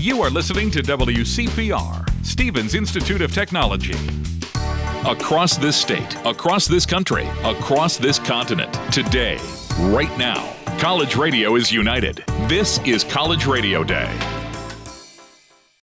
You are listening to WCPR, Stevens Institute of Technology. Across this state, across this country, across this continent, today, right now, college radio is united. This is College Radio Day.